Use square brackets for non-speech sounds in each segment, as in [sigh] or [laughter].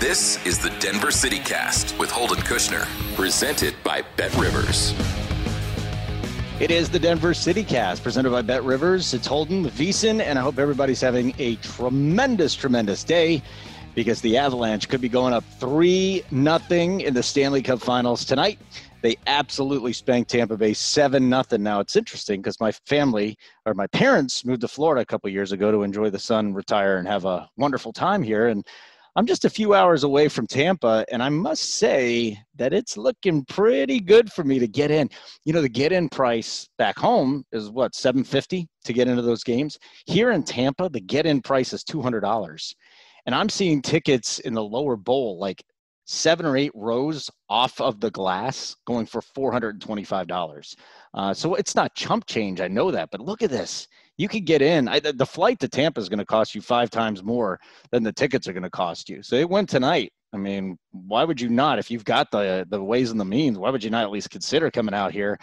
This is the Denver City Cast with Holden Kushner, presented by Bet Rivers. It is the Denver City Cast presented by Bet Rivers. It's Holden VSiN, and I hope everybody's having a tremendous, tremendous day because the Avalanche could be going up 3 nothing in the Stanley Cup Finals tonight. They absolutely spanked Tampa Bay 7 nothing. Now it's interesting because my family or my parents moved to Florida a couple years ago to enjoy the sun, retire, and have a wonderful time here. And I'm just a few hours away from Tampa, and I must say that it's looking pretty good for me to get in. You know, the get-in price back home is what 750 to get into those games. Here in Tampa, the get-in price is $200, and I'm seeing tickets in the lower bowl like seven or eight rows off of the glass going for $425. Uh, so it's not chump change. I know that, but look at this you could get in. I, the flight to Tampa is going to cost you five times more than the tickets are going to cost you. So it went tonight. I mean, why would you not? If you've got the the ways and the means, why would you not at least consider coming out here?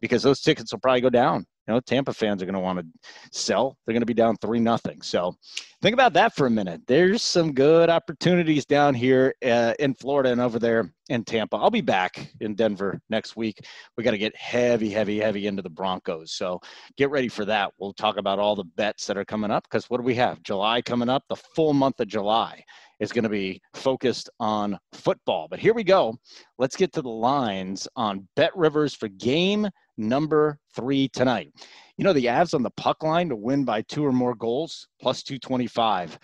Because those tickets will probably go down. You know, Tampa fans are going to want to sell. They're going to be down three nothing. So, think about that for a minute. There's some good opportunities down here uh, in Florida and over there in Tampa. I'll be back in Denver next week. We got to get heavy, heavy, heavy into the Broncos. So, get ready for that. We'll talk about all the bets that are coming up because what do we have? July coming up, the full month of July is going to be focused on football. But here we go. Let's get to the lines on Bet Rivers for game number three tonight. You know, the Avs on the puck line to win by two or more goals, plus 225.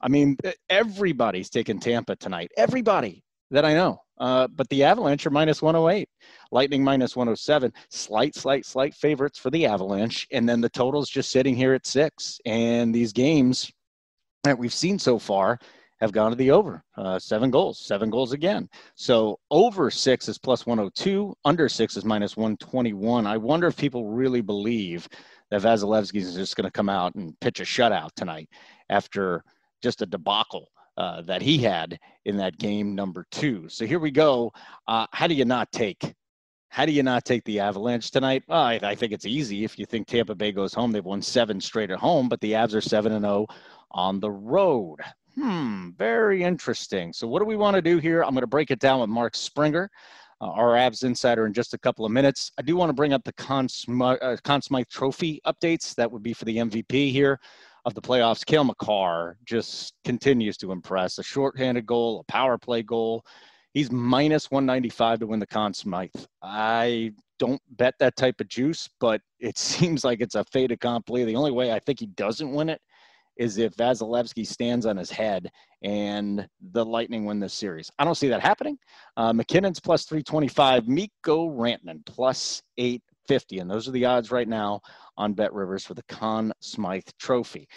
I mean, everybody's taking Tampa tonight. Everybody that I know. Uh, but the Avalanche are minus 108, Lightning minus 107. Slight, slight, slight favorites for the Avalanche. And then the total's just sitting here at six. And these games that we've seen so far have gone to the over. Uh, seven goals, seven goals again. So over six is plus 102, under six is minus 121. I wonder if people really believe that Vasilevskiy is just going to come out and pitch a shutout tonight after just a debacle uh, that he had in that game number two. So here we go. Uh, how do you not take? How do you not take the Avalanche tonight? Well, I, I think it's easy. If you think Tampa Bay goes home, they've won seven straight at home, but the Avs are seven and zero oh on the road. Hmm, very interesting. So, what do we want to do here? I'm going to break it down with Mark Springer, uh, our Avs insider, in just a couple of minutes. I do want to bring up the Conn, uh, Conn Trophy updates. That would be for the MVP here of the playoffs. Cale Makar just continues to impress. A shorthanded goal, a power play goal. He's minus 195 to win the Conn Smythe. I don't bet that type of juice, but [laughs] it seems like it's a fait accompli. The only way I think he doesn't win it is if Vasilevskiy stands on his head and the Lightning win this series. I don't see that happening. Uh, MacKinnon's plus 325, Mikko Rantanen plus 850. And those are the odds right now on Bet Rivers for the Conn Smythe Trophy.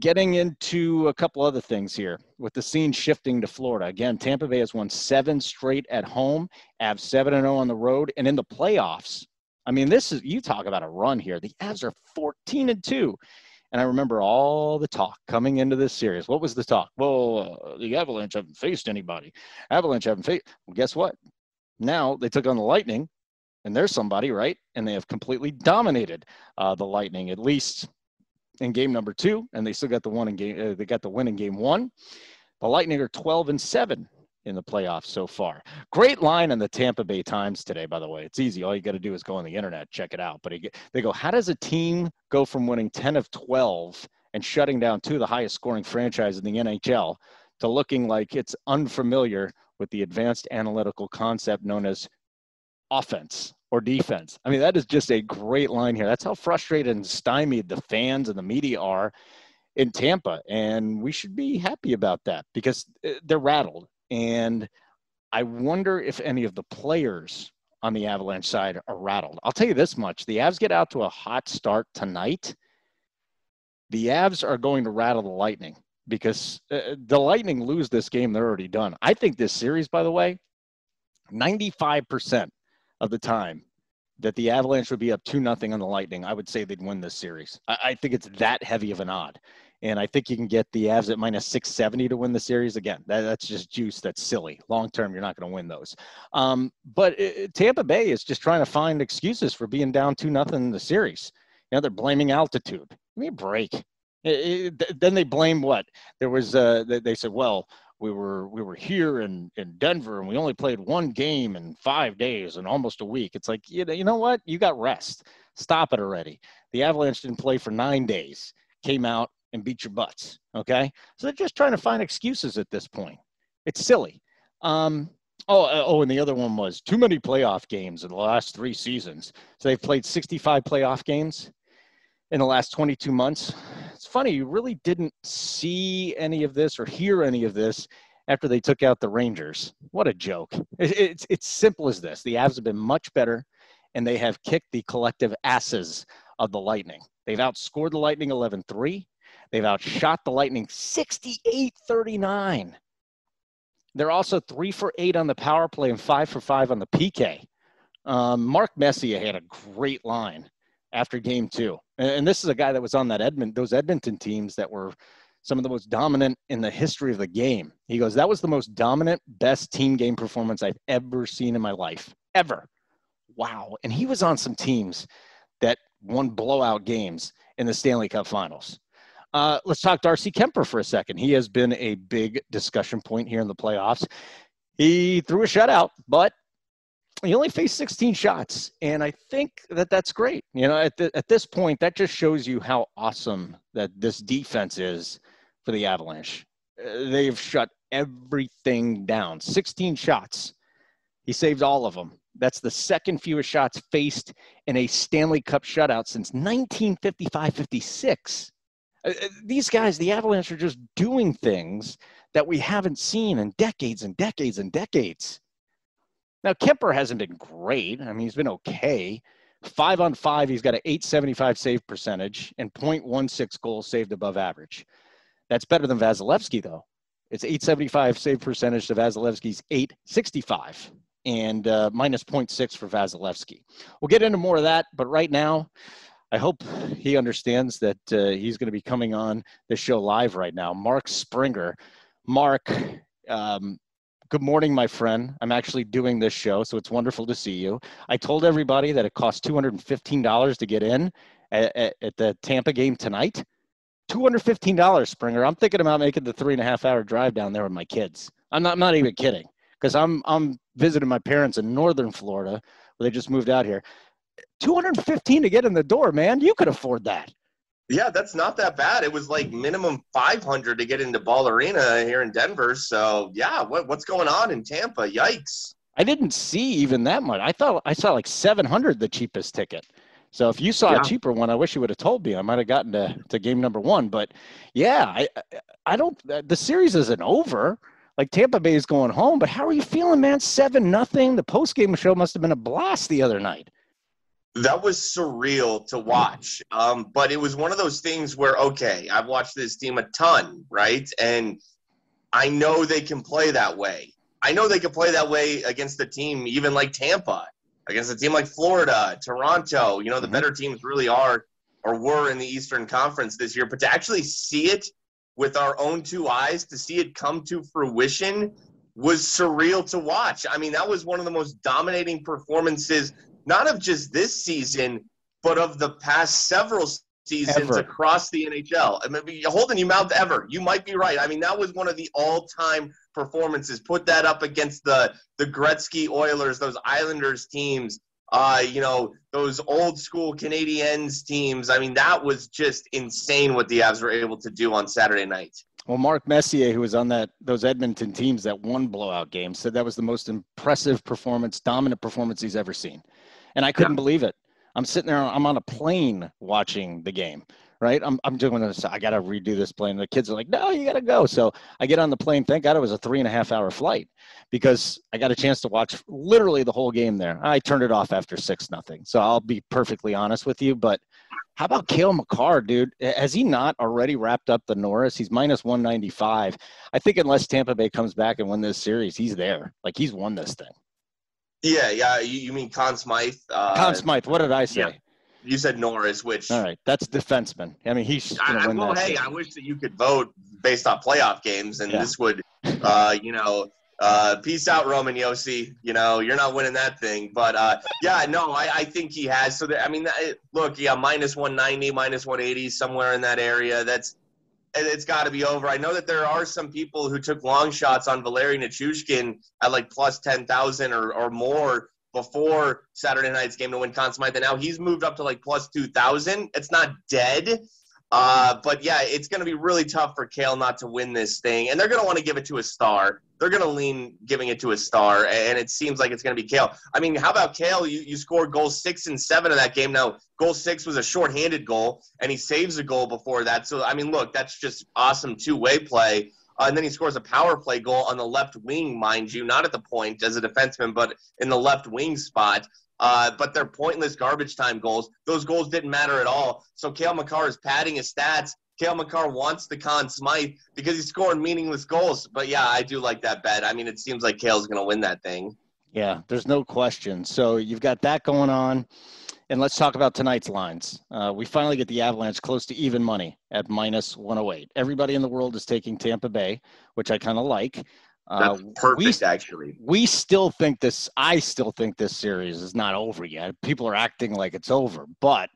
Getting into a couple other things here with the scene shifting to Florida. Again, Tampa Bay has won seven straight at home, Avs 7 0 on the road, and in the playoffs. I mean, this is you talk about a run here. The Avs are 14 and 2 and I remember all the talk coming into this series. What was the talk? Well, uh, the Avalanche haven't faced anybody. Avalanche haven't faced. Well, guess what? Now they took on the Lightning, and there's somebody, right? And they have completely dominated uh, the Lightning, at least in game number two, and they still got the one in game. Uh, they got the win in game one. The Lightning are 12 and seven in the playoffs so far. Great line in the Tampa Bay Times today, by the way. It's easy. All you got to do is go on the internet, check it out. But they go, how does a team go from winning 10 of 12 and shutting down two of the highest scoring franchises in the NHL to looking like it's unfamiliar with the advanced analytical concept known as offense or defense? I mean, that is just a great line here. That's how frustrated and stymied the fans and the media are in Tampa. And we should be happy about that because uh, they're rattled. And I wonder if any of the players on the Avalanche side are rattled. I'll tell you this much the Avs get out to a hot start tonight. The Avs are going to rattle the Lightning because uh, the Lightning lose this game, they're already done. I think this series, by the way, 95% of the time that the Avalanche would be up 2 nothing on the Lightning, I would say they'd win this series. I, I think it's that heavy of an odd. And I think you can get the Avs at minus 670 to win the series. Again, that, that's just juice. That's silly. Long term, you're not going to win those. Um, but it, Tampa Bay is just trying to find excuses for being down 2 nothing in the series. You know, they're blaming altitude. Give me a break. It, it, then they blame what? There was, uh, they, they said, well, we were we were here in in Denver and we only played one game in five days and almost a week. It's like you know, you know what? You got rest. Stop it already. The Avalanche didn't play for nine days. Came out and beat your butts. Okay, so they're just trying to find excuses at this point. It's silly. Um, oh, uh, oh, and the other one was too many playoff games in the last three seasons. So they've played 65 playoff games in the last 22 months. It's funny, you really didn't see any of this or hear any of this after they took out the Rangers. What a joke. It's, it's simple as this the Avs have been much better, and they have kicked the collective asses of the Lightning. They've outscored the Lightning 11 3. They've outshot the Lightning 68 39. They're also three for eight on the power play and five for five on the PK. Um, Mark Messier had a great line after game two. And, this is a guy that was on that Edmont, those Edmonton teams that were some of the most dominant in the history of the game. He goes, That was the most dominant, best team game performance I've ever seen in my life, ever. Wow. And he was on some teams that won blowout games in the Stanley Cup finals. Uh, let's talk Darcy Kuemper for a second. He has been a big discussion point here in the playoffs. He threw a shutout, but he only faced 16 shots, and I think that that's great. You know, at the, at this point, that just shows you how awesome that this defense is for the Avalanche. Uh, they've shut everything down. 16 shots. He saved all of them. That's the second fewest shots faced in a Stanley Cup shutout since 1955 56. Uh, uh, these guys, the Avalanche, are just doing things that we haven't seen in decades and decades and decades. Now, Kuemper hasn't been great. I mean, he's been okay. Five on five, he's got an 875 save percentage and 0.16 goals saved above average. That's better than Vasilevskiy, though. It's 875 save percentage to Vasilevskiy's 865 and uh, minus 0.6 for Vasilevskiy. We'll get into more of that, but right now, I hope he understands that uh, he's going to be coming on the show live right now. Mark Springer. Mark, um, good morning, my friend. I'm actually doing this show, so it's wonderful to see you. I told everybody that it costs $215 to get in at, at, at the Tampa game tonight. $215, Springer. I'm thinking about making the three and a half hour drive down there with my kids. I'm not, I'm not even kidding because I'm, I'm visiting my parents in northern Florida where they just moved out here. 215 to get in the door, man. You could afford that. Yeah, that's not that bad. It was like minimum 500 to get into Ball Arena here in Denver. So, yeah, what, what's going on in Tampa? Yikes. I didn't see even that much. I thought I saw like 700 the cheapest ticket. So if you saw yeah. a cheaper one, I wish you would have told me. I might have gotten to, to game number one. But yeah, I I don't. The series isn't over. Like Tampa Bay is going home, but how are you feeling, man? Seven nothing. The post game show must have been a blast the other night. That was surreal to watch. Um, but it was one of those things where okay, I've watched this team a ton, right? And I know they can play that way. I know they can play that way against a team even like Tampa against a team like Florida, Toronto. You know, the mm-hmm. better teams really are or were in the Eastern Conference this year. But to actually see it with our own two eyes, to see it come to fruition, was surreal to watch. I mean, that was one of the most dominating performances, not of just this season, but of the past several seasons ever. across the NHL. I mean, Holden, you mouth ever. You might be right. I mean, that was one of the all-time performances. Put that up against the the Gretzky Oilers, those Islanders teams. Uh, you know, those old school Canadiens teams. I mean, that was just insane what the Avs were able to do on Saturday night. Well, Mark Messier, who was on that those Edmonton teams that won blowout games, said that was the most impressive performance, dominant performance he's ever seen. And I couldn't yeah. believe it. I'm sitting there, I'm on a plane watching the game right? I'm, I'm doing this. I got to redo this plane. The kids are like, no, you got to go. So I get on the plane. Thank God it was a three and a half hour flight because I got a chance to watch literally the whole game there. I turned it off after six nothing. So I'll be perfectly honest with you. But how about Cale Makar, dude? Has he not already wrapped up the Norris? He's minus 195. I think unless Tampa Bay comes back and win this series, he's there. Like he's won this thing. Yeah, yeah. You, you mean Conn Smythe? Uh, Conn Smythe. What did I say? Yeah. You said Norris, which all right, that's defenseman. I mean, he's. I, well, hey, game. I wish that you could vote based on playoff games, and yeah. this would, uh, you know, uh, peace out, Roman Josi. You know, you're not winning that thing. But uh, yeah, no, I, I think he has. So that, I mean, look, yeah, minus 190, minus 180, somewhere in that area. That's it's got to be over. I know that there are some people who took long shots on Valeri Nichushkin at like plus 10,000 or, or more before Saturday night's game to win Conn. And now he's moved up to like plus 2,000. It's not dead. Uh, but yeah, it's going to be really tough for Cale not to win this thing. And they're going to want to give it to a star. They're going to lean giving it to a star. And it seems like it's going to be Cale. I mean, how about Cale? You, you scored goals six and seven of that game. Now, goal six was a shorthanded goal, and he saves a goal before that. So, I mean, look, that's just awesome two way play. Uh, and then he scores a power play goal on the left wing, mind you, not at the point as a defenseman, but in the left wing spot. Uh, but they're pointless garbage time goals. Those goals didn't matter at all. So Cale Makar is padding his stats. Cale Makar wants the Conn Smythe because he's scoring meaningless goals. But yeah, I do like that bet. I mean, it seems like Cale's going to win that thing. Yeah, there's no question. So you've got that going on. And let's talk about tonight's lines. Uh, we finally get the Avalanche close to even money at minus 108. Everybody in the world is taking Tampa Bay, which I kind of like. Uh, That's perfect, we, actually. We still think this. I still think this series is not over yet. People are acting like it's over, but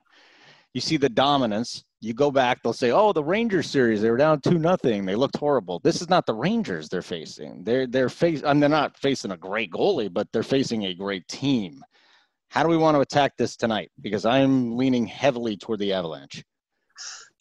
you see the dominance. You go back, they'll say, "Oh, the Rangers series, they were down two nothing. They looked horrible." This is not the Rangers they're facing. They're they're face. and they're not facing a great goalie, but they're facing a great team. How do we want to attack this tonight? Because I'm leaning heavily toward the Avalanche.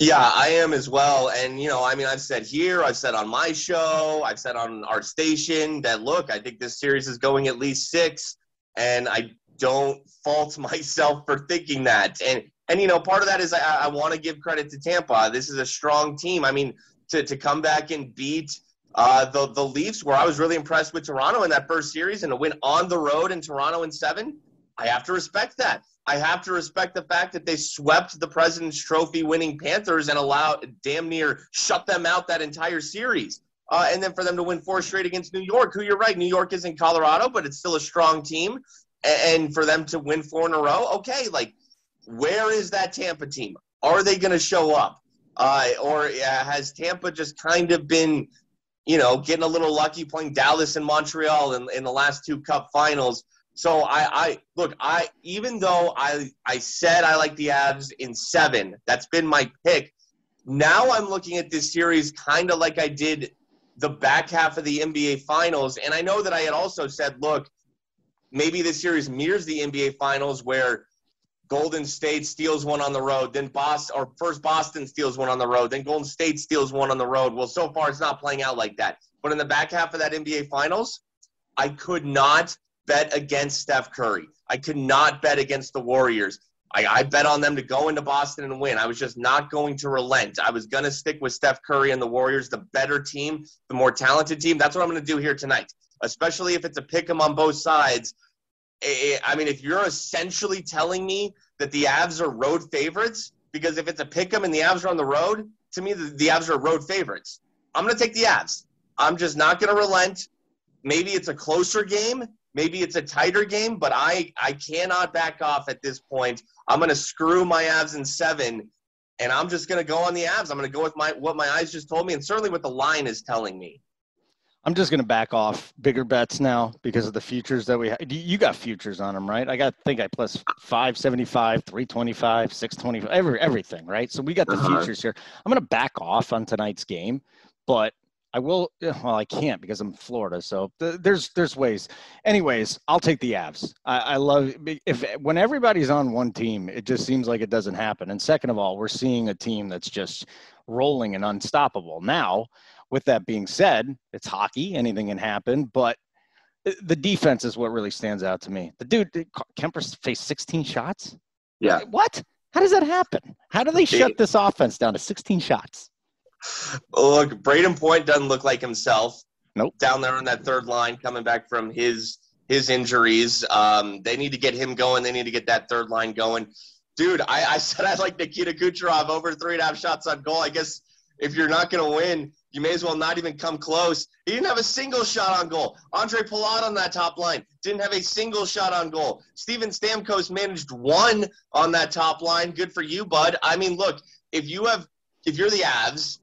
Yeah, I am as well. And, you know, I mean, I've said here, I've said on my show, I've said on our station that, look, I think this series is going at least six. And I don't fault [laughs] myself for thinking that. And, and you know, part of that is I, I want to give credit to Tampa. This is a strong team. I mean, to, to come back and beat uh, the, the Leafs, where I was really impressed with Toronto in that first series and to win on the road in Toronto in seven – I have to respect that. I have to respect the fact that they swept the President's Trophy winning Panthers and allowed damn near shut them out that entire series. Uh, and then for them to win four straight against New York, who you're right, New York is in Colorado, but it's still a strong team. And for them to win four in a row, okay, like where is that Tampa team? Are they going to show up? Uh, or uh, has Tampa just kind of been, you know, getting a little lucky playing Dallas and Montreal in, in the last two Cup finals? So I, I look, I even though I I said I like the Avs in seven, that's been my pick. Now I'm looking at this series kind of like I did the back half of the NBA Finals, and I know that I had also said, look, maybe this series mirrors the NBA Finals where Golden State steals one on the road, then Boston or first Boston steals one on the road, then Golden State steals one on the road. Well, so far it's not playing out like that. But in the back half of that NBA Finals, I could not bet against Steph Curry. I could not bet against the Warriors. I, I, bet on them to go into Boston and win. I was just not going to relent. I was going to stick with Steph Curry and the Warriors, the better team, the more talented team. That's what I'm going to do here tonight, especially if it's a pick 'em on both sides. I mean, if you're essentially telling me that the Avs are road favorites, because if it's a pick 'em and the Avs are on the road, to me, the, the Avs are road favorites. I'm going to take the Avs. I'm just not going to relent. Maybe it's a closer game. Maybe it's a tighter game, but I, I cannot back off at this point. I'm going to screw my Avs in seven, and I'm just going to go on the Avs. I'm going to go with my what my eyes just told me, and certainly what the line is telling me. I'm just going to back off bigger bets now because of the futures that we have. You got futures on them, right? I got, think I plus 575, 325, 625, every, everything, right? So we got the uh-huh. futures here. I'm going to back off on tonight's game, but I will. Eh, well, I can't because I'm in Florida. So th- there's there's ways. Anyways, I'll take the Avs. I, I love if when everybody's on one team, it just seems like it doesn't happen. And second of all, we're seeing a team that's just rolling and unstoppable. Now, with that being said, it's hockey. Anything can happen, but eh, the defense is what really stands out to me. The dude eh, Kuemper faced 16 shots. Yeah. What? How does that happen? How do they shut this offense down to 16 shots? Look, Brayden Point doesn't look like himself. Nope. Down there on that third line, coming back from his his injuries, um, they need to get him going. They need to get that third line going. Dude, I, I [laughs] said I like Nikita Kucherov over three and a half shots on goal. I guess if you're not going to win, you may as well not even come close. He didn't have a single shot on goal. Andre Palat on that top line didn't have a single shot on goal. Steven Stamkos managed one on that top line. Good for you, bud. I mean, look, if you have, if you're the Avs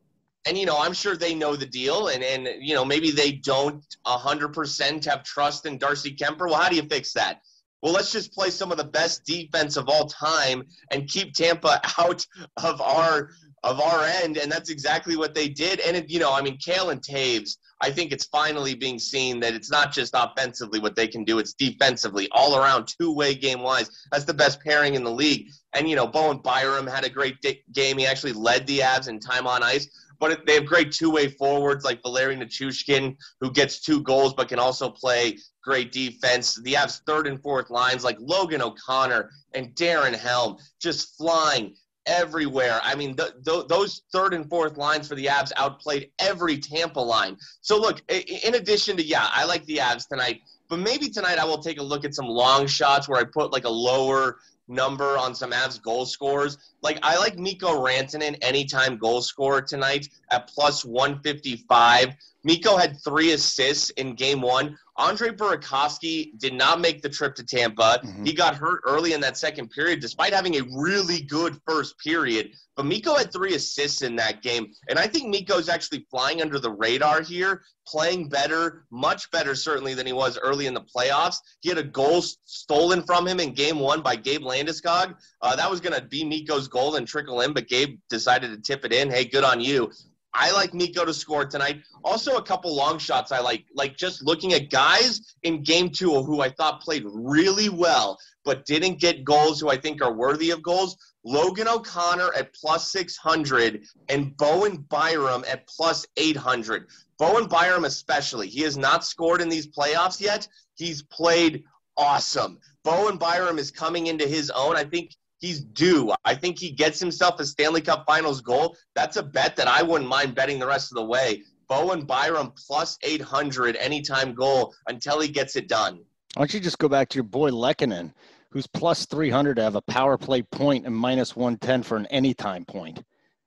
and you know, I'm sure they know the deal, and and you know, maybe they don't hundred percent have trust in Darcy Kuemper. Well, how do you fix that? Well, let's just play some of the best defense of all time and keep Tampa [laughs] out of our of our end, and that's exactly what they did. And it, you know, I mean, Cale and Toews. I think it's finally being seen that it's not just offensively what they can do; it's defensively, all around, two-way game wise. That's the best pairing in the league. And you know, Bowen Byram had a great game. He actually led the Avs in time on ice but they have great two-way forwards like Valeri Nichushkin, who gets two goals but can also play great defense. The Avs' third and fourth lines like Logan O'Connor and Darren Helm just flying everywhere. I mean, th- th- those third and fourth lines for the Avs outplayed every Tampa line. So look, in addition to yeah, I like the Avs tonight, but maybe tonight I will take a look at some long shots where I put like a lower number on some Avs goal scores. Like I like Mikko Rantanen anytime goal scorer tonight at plus 155. Mikko had three assists in game one. Andre Burakovsky did not make the trip to Tampa. Mm-hmm. He got hurt early in that second period, despite having a really good first period. But Mikko had three assists in that game. And I think Mikko's actually flying under the radar here, playing better, much better, certainly, than he was early in the playoffs. He had a goal stolen from him in game one by Gabe Landeskog. Uh, that was going to be Mikko's goal and trickle in, but Gabe decided to tip it in. Hey, good on you. I like Mikko to score tonight. Also, a couple long shots I like, like just looking at guys in game two who I thought played really well, but didn't get goals who I think are worthy of goals. Logan O'Connor at plus 600 and Bowen Byram at plus 800. Bowen Byram, especially, he has not scored in these playoffs yet. He's played awesome. Bowen Byram is coming into his own. I think he's due. I think he gets himself a Stanley Cup Finals goal. That's a bet that I wouldn't mind betting the rest of the way. Bowen Byram plus 800 anytime goal until he gets it done. Why don't you just go back to your boy Lehkonen, who's plus 300 to have a power play point and minus 110 for an anytime point?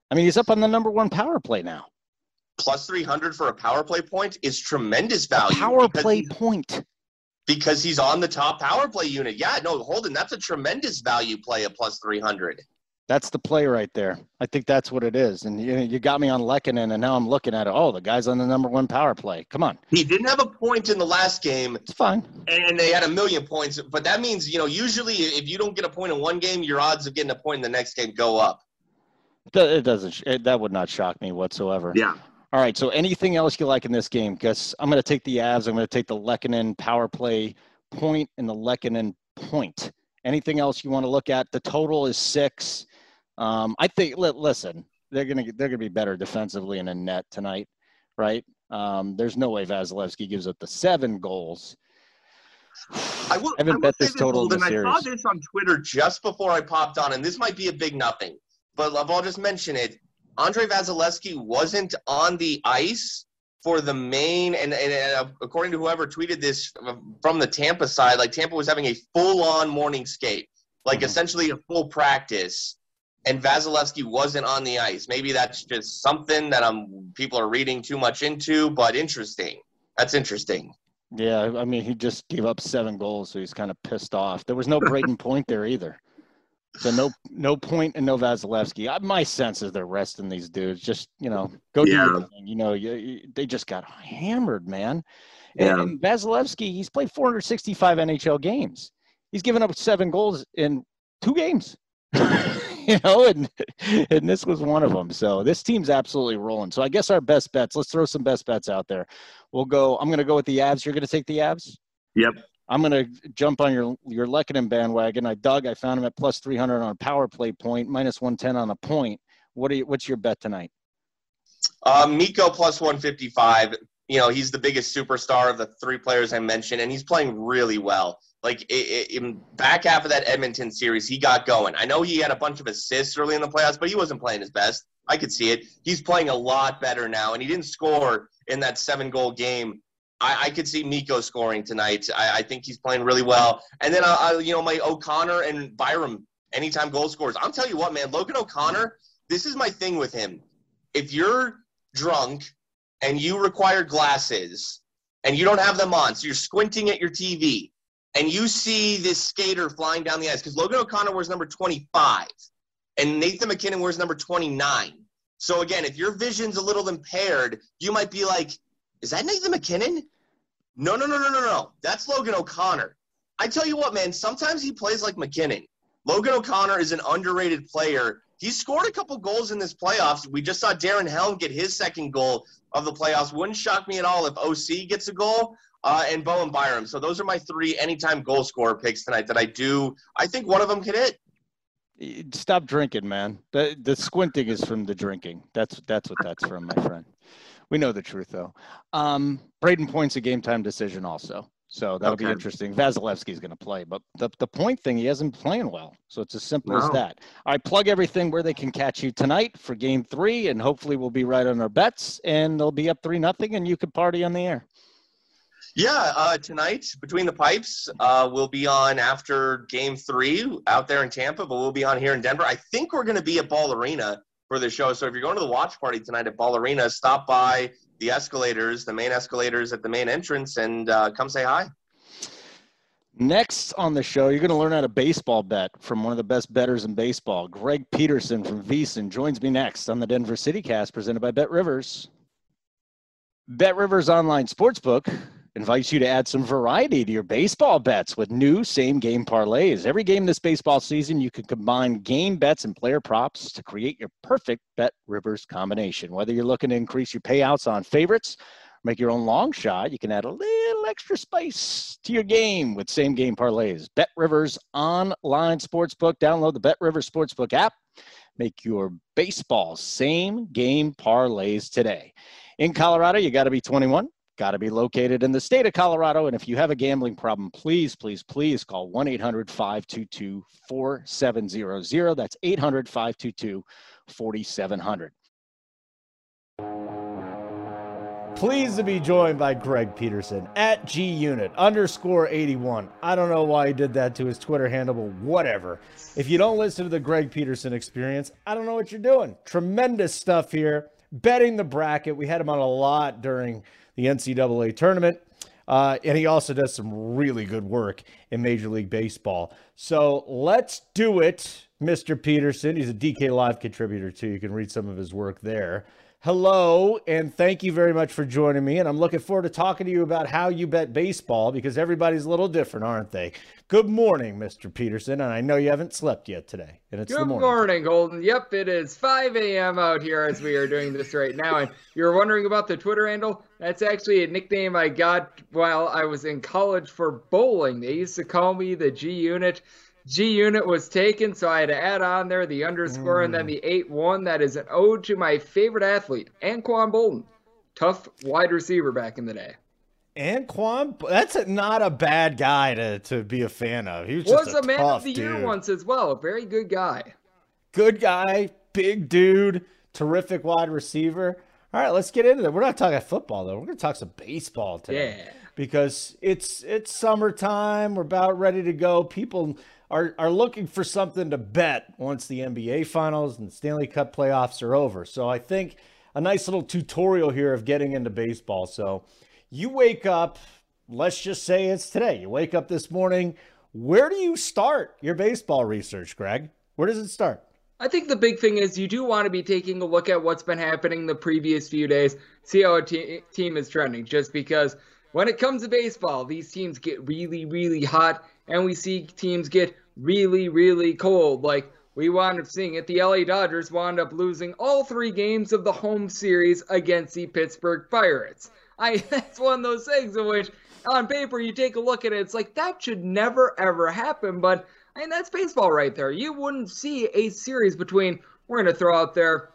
I mean, he's up on the number one power play now. Plus 300 for a power play point is tremendous value. A power play point because he's on the top power play unit. Yeah, no, Holden, that's a tremendous value play at plus 300. That's the play right there. I think that's what it is. And you, you got me on Lehkonen, and now I'm looking at it. Oh, the guy's on the number one power play. Come on. He didn't have a point in the last game. It's fine. And they had a million points. But that means, you know, usually if you don't get a point in one game, your odds of getting a point in the next game go up. It doesn't. It, that would not shock me whatsoever. Yeah. All right. So anything else you like in this game? Because I'm going to take the Avs. I'm going to take the Lehkonen power play point and the Lehkonen point. Anything else you want to look at? The total is six. Um, I think. Listen, they're going to they're going to be better defensively in a net tonight, right? Um, there's no way Vasilevskiy gives up the seven goals. I will. I haven't I bet this total in the Holden, I saw this on Twitter just before I popped on, and this might be a big nothing, but I'll just mention it. Andrei Vasilevskiy wasn't on the ice for the main, and, and, and according to whoever tweeted this from the Tampa side, like Tampa was having a full-on morning skate, like Mhm. essentially a full practice, and Vasilevskiy wasn't on the ice. Maybe that's just something that I'm people are reading too much into, but interesting. That's interesting. Yeah, I mean, he just gave up seven goals, so he's kind of pissed off. There was no Brayden [laughs] Point there either. So no, no Point and no Vasilevskiy. I, my sense is they're resting these dudes. Just you know, go do Yeah. your thing. You know, you, you, they just got hammered, man. And, Yeah. and Vasilevskiy, he's played 465 NHL games. He's given up seven goals in two games. [laughs] you know, and and this was one of them. So this team's absolutely rolling. So I guess our best bets. Let's throw some best bets out there. We'll go. I'm going to go with the Avs. You're going to take the Avs. Yep. I'm going to jump on your your Lehkonen bandwagon. I dug. I found him at plus 300 on a power play point, minus 110 on a point. What are you, What's your bet tonight? Uh, Mikko plus 155. You know, he's the biggest superstar of the three players I mentioned, and he's playing really well. Like i i in back half of that Edmonton series, he got going. I know he had a bunch of assists early in the playoffs, but he wasn't playing his best. I could see it. He's playing a lot better now, and he didn't score in that seven goal game. I, I could see Mikko scoring tonight. I, I think he's playing really well. And then, uh, uh, you know, my O'Connor and Byram anytime goal scorers. I'll tell you what, man, Logan O'Connor. This is my thing with him. If you're drunk and you require glasses and you don't have them on, so you're squinting at your TV and you see this skater flying down the ice, because Logan O'Connor wears number 25 and Nathan MacKinnon wears number 29. So again, if your vision's a little impaired, you might be like, is that Nathan MacKinnon? No, no, no, no, no, no. That's Logan O'Connor. I tell you what, man, sometimes he plays like MacKinnon. Logan O'Connor is an underrated player. He scored a couple goals in this playoffs. We just saw Darren Helm get his second goal of the playoffs. Wouldn't shock me at all if OC gets a goal uh, and Bowen Byram. So those are my three anytime goal scorer picks tonight that I do. I think one of them could hit. Stop drinking, man. The the squinting is from the drinking. That's that's what that's from, my friend. We know the truth though. Um, Brayden points a game time decision also. So that'll be Okay. interesting. Vasilevskiy's going to play, but the, the point thing, he hasn't been playing well. So it's as simple as that. I plug everything where they can catch you tonight for game three, and hopefully we'll be right on our bets, and they'll be up three nothing, and you could party on the air. Yeah, uh, tonight between the pipes, uh, we'll be on after Game Three out there in Tampa, but we'll be on here in Denver. I think we're going to be at Ball Arena for the show. So if you're going to the watch party tonight at Ball Arena, stop by the escalators, the main escalators at the main entrance, and uh, come say hi. Next on the show, you're going to learn how to baseball bet from one of the best betters in baseball. Greg Peterson from VSiN joins me next on the Denver City Cast presented by Bet Rivers. Bet Rivers Online Sportsbook invites you to add some variety to your baseball bets with new same game parlays. Every game this baseball season, you can combine game bets and player props to create your perfect Bet Rivers combination. Whether you're looking to increase your payouts on favorites, make your own long shot, you can add a little extra spice to your game with same game parlays. Bet Rivers online sportsbook. Download the Bet Rivers Sportsbook app. Make your baseball same game parlays today. In Colorado, you got to be 21, got to be located in the state of Colorado. And if you have a gambling problem, please, please, please call 1 800 522 4700. That's 800 522 4700. Pleased to be joined by Greg Peterson at G Unit underscore 81. I don't know why he did that to his Twitter handle, but whatever. If you don't listen to the Greg Peterson experience, I don't know what you're doing. Tremendous stuff here. Betting the bracket. We had him on a lot during the NCAA tournament. Uh, and he also does some really good work in Major League Baseball. So let's do it, Mr. Peterson. He's a DK Live contributor, too. You can read some of his work there. Hello, and thank you very much for joining me. And I'm looking forward to talking to you about how you bet baseball because everybody's a little different, aren't they? Good morning, Mr. Peterson. And I know you haven't slept yet today. And it's Good the morning. morning, Holden. Yep, it is 5 a.m. out here as we are doing this right now. And you're wondering about the Twitter handle? That's actually a nickname I got while I was in college for bowling. They used to call me the G Unit. G Unit was taken, so I had to add on there the underscore and then mm. the 8 1. That is an ode to my favorite athlete, Anquan Boldin. Tough wide receiver back in the day. Anquan, that's a, not a bad guy to, to be a fan of. He was, was a, a man of the dude. year once as well. A very good guy. Good guy, big dude, terrific wide receiver. All right, let's get into it. We're not talking football though. We're going to talk some baseball today. Yeah. Because it's it's summertime. We're about ready to go. People are are looking for something to bet once the NBA finals and Stanley Cup playoffs are over. So I think a nice little tutorial here of getting into baseball. So you wake up, let's just say it's today. You wake up this morning. Where do you start your baseball research, Greg? Where does it start? I think the big thing is you do want to be taking a look at what's been happening the previous few days, see how a te- team is trending. Just because when it comes to baseball, these teams get really, really hot, and we see teams get really, really cold. Like we wound up seeing it. The LA Dodgers wound up losing all three games of the home series against the Pittsburgh Pirates. I [laughs] that's one of those things in which on paper you take a look at it, it's like that should never ever happen, but I mean, that's baseball right there. You wouldn't see a series between, we're to throw out there,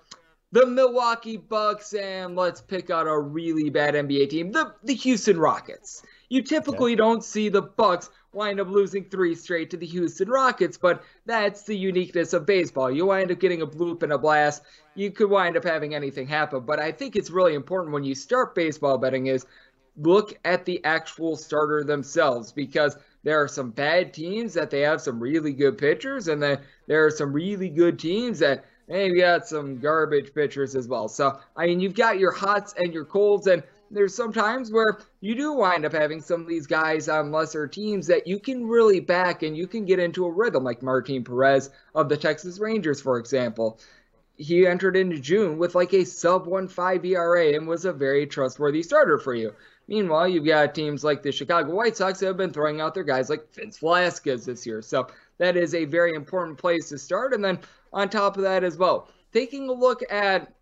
the Milwaukee Bucks and let's pick out a really bad NBA team, the, the Houston Rockets. You typically okay. don't see the Bucks wind up losing three straight to the Houston Rockets, but that's the uniqueness of baseball. You wind up getting a bloop and a blast. You could wind up having anything happen, but I think it's really important when you start baseball betting is look at the actual starter themselves because there are some bad teams that they have some really good pitchers, and then there are some really good teams that they've got some garbage pitchers as well. So, I mean, you've got your hots and your colds, and there's some times where you do wind up having some of these guys on lesser teams that you can really back and you can get into a rhythm, like Martin Perez of the Texas Rangers, for example. He entered into June with like a sub 1.5 ERA and was a very trustworthy starter for you. Meanwhile, you've got teams like the Chicago White Sox that have been throwing out their guys like Vince Velasquez this year. So that is a very important place to start. And then on top of that as well, taking a look at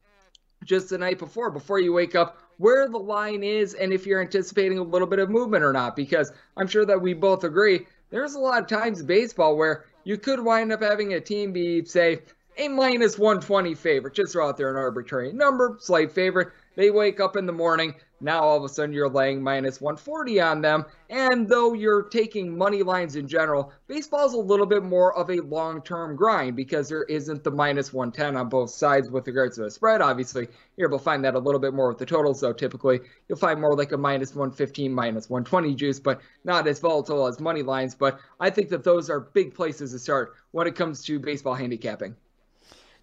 just the night before, before you wake up, where the line is and if you're anticipating a little bit of movement or not. Because I'm sure that we both agree there's a lot of times in baseball where you could wind up having a team be, say, a minus 120 favorite. Just throw out there an arbitrary number, slight favorite. They wake up in the morning. Now all of a sudden you're laying minus 140 on them. And though you're taking money lines in general, baseball's a little bit more of a long term grind because there isn't the minus 110 on both sides with regards to the spread. Obviously, you're able to find that a little bit more with the totals, so typically you'll find more like a minus 115, minus 120 juice, but not as volatile as money lines. But I think that those are big places to start when it comes to baseball handicapping.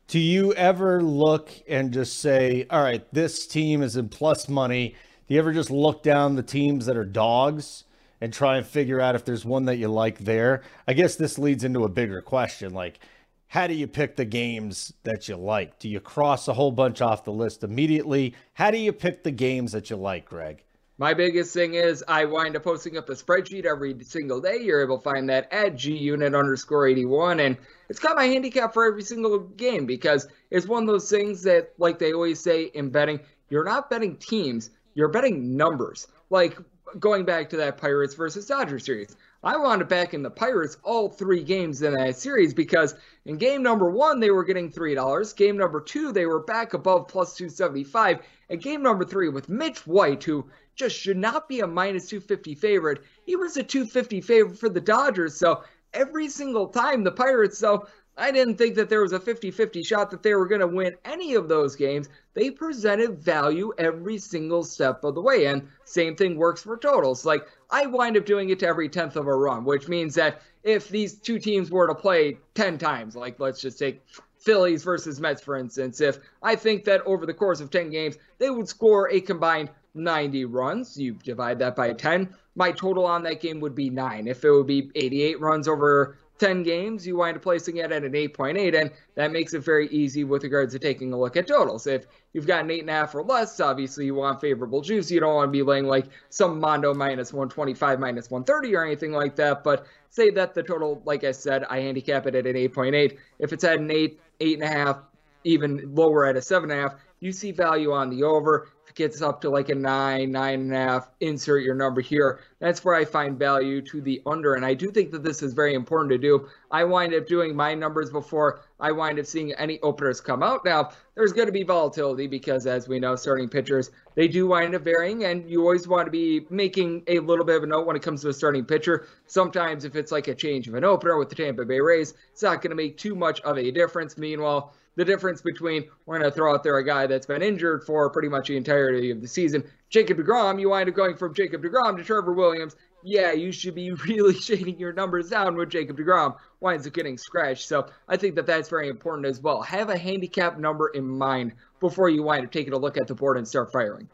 Do you ever look and just say, all right, this team is in plus money? Do you ever just look down the teams that are dogs and try and figure out if there's one that you like there? I guess this leads into a bigger question. Like, how do you pick the games that you like? Do you cross a whole bunch off the list immediately? How do you pick the games that you like, Greg? My biggest thing is I wind up posting up a spreadsheet every single day. You're able to find that at gunit underscore 81. And it's got my handicap for every single game because it's one of those things that, like they always say in betting, you're not betting teams, you're betting numbers. Like going back to that Pirates versus Dodgers series. I wound up backing the Pirates all three games in that series because in game number one, they were getting $3. Game number two, they were back above plus 275. And game number three, with Mitch White, who just should not be a minus 250 favorite. He was a 250 favorite for the Dodgers. So every single time the Pirates, so I didn't think that there was a 50 50 shot that they were going to win any of those games. They presented value every single step of the way. And same thing works for totals. Like, I wind up doing it to every 10th of a run, which means that if these two teams were to play 10 times, like let's just take Phillies versus Mets, for instance, if I think that over the course of 10 games, they would score a combined 90 runs. You divide that by 10. My total on that game would be nine. If it would be 88 runs over 10 games, you wind up placing it at an 8.8, and that makes it very easy with regards to taking a look at totals. If you've got an 8.5 or less, obviously you want favorable juice. You don't want to be laying like some Mondo minus 125, minus 130 or anything like that. But say that the total, like I said, I handicap it at an 8.8. If it's at an 8, 8.5, even lower at a 7.5, you see value on the over. If it gets up to like a nine, nine and a half, insert your number here. That's where I find value to the under. And I do think that this is very important to do. I wind up doing my numbers before I wind up seeing any openers come out. Now, there's going to be volatility because, as we know, starting pitchers, they do wind up varying. And you always want to be making a little bit of a note when it comes to a starting pitcher. Sometimes, if it's like a change of an opener with the Tampa Bay Rays, it's not going to make too much of a difference. Meanwhile, the difference between we're going to throw out there a guy that's been injured for pretty much the entirety of the season. Jacob DeGrom, you wind up going from Jacob DeGrom to Trevor Williams. Yeah, you should be [laughs] really shading your numbers down with Jacob DeGrom winds up getting scratched. So I think that that's very important as well. Have a handicap number in mind before you wind up taking a look at the board and start firing.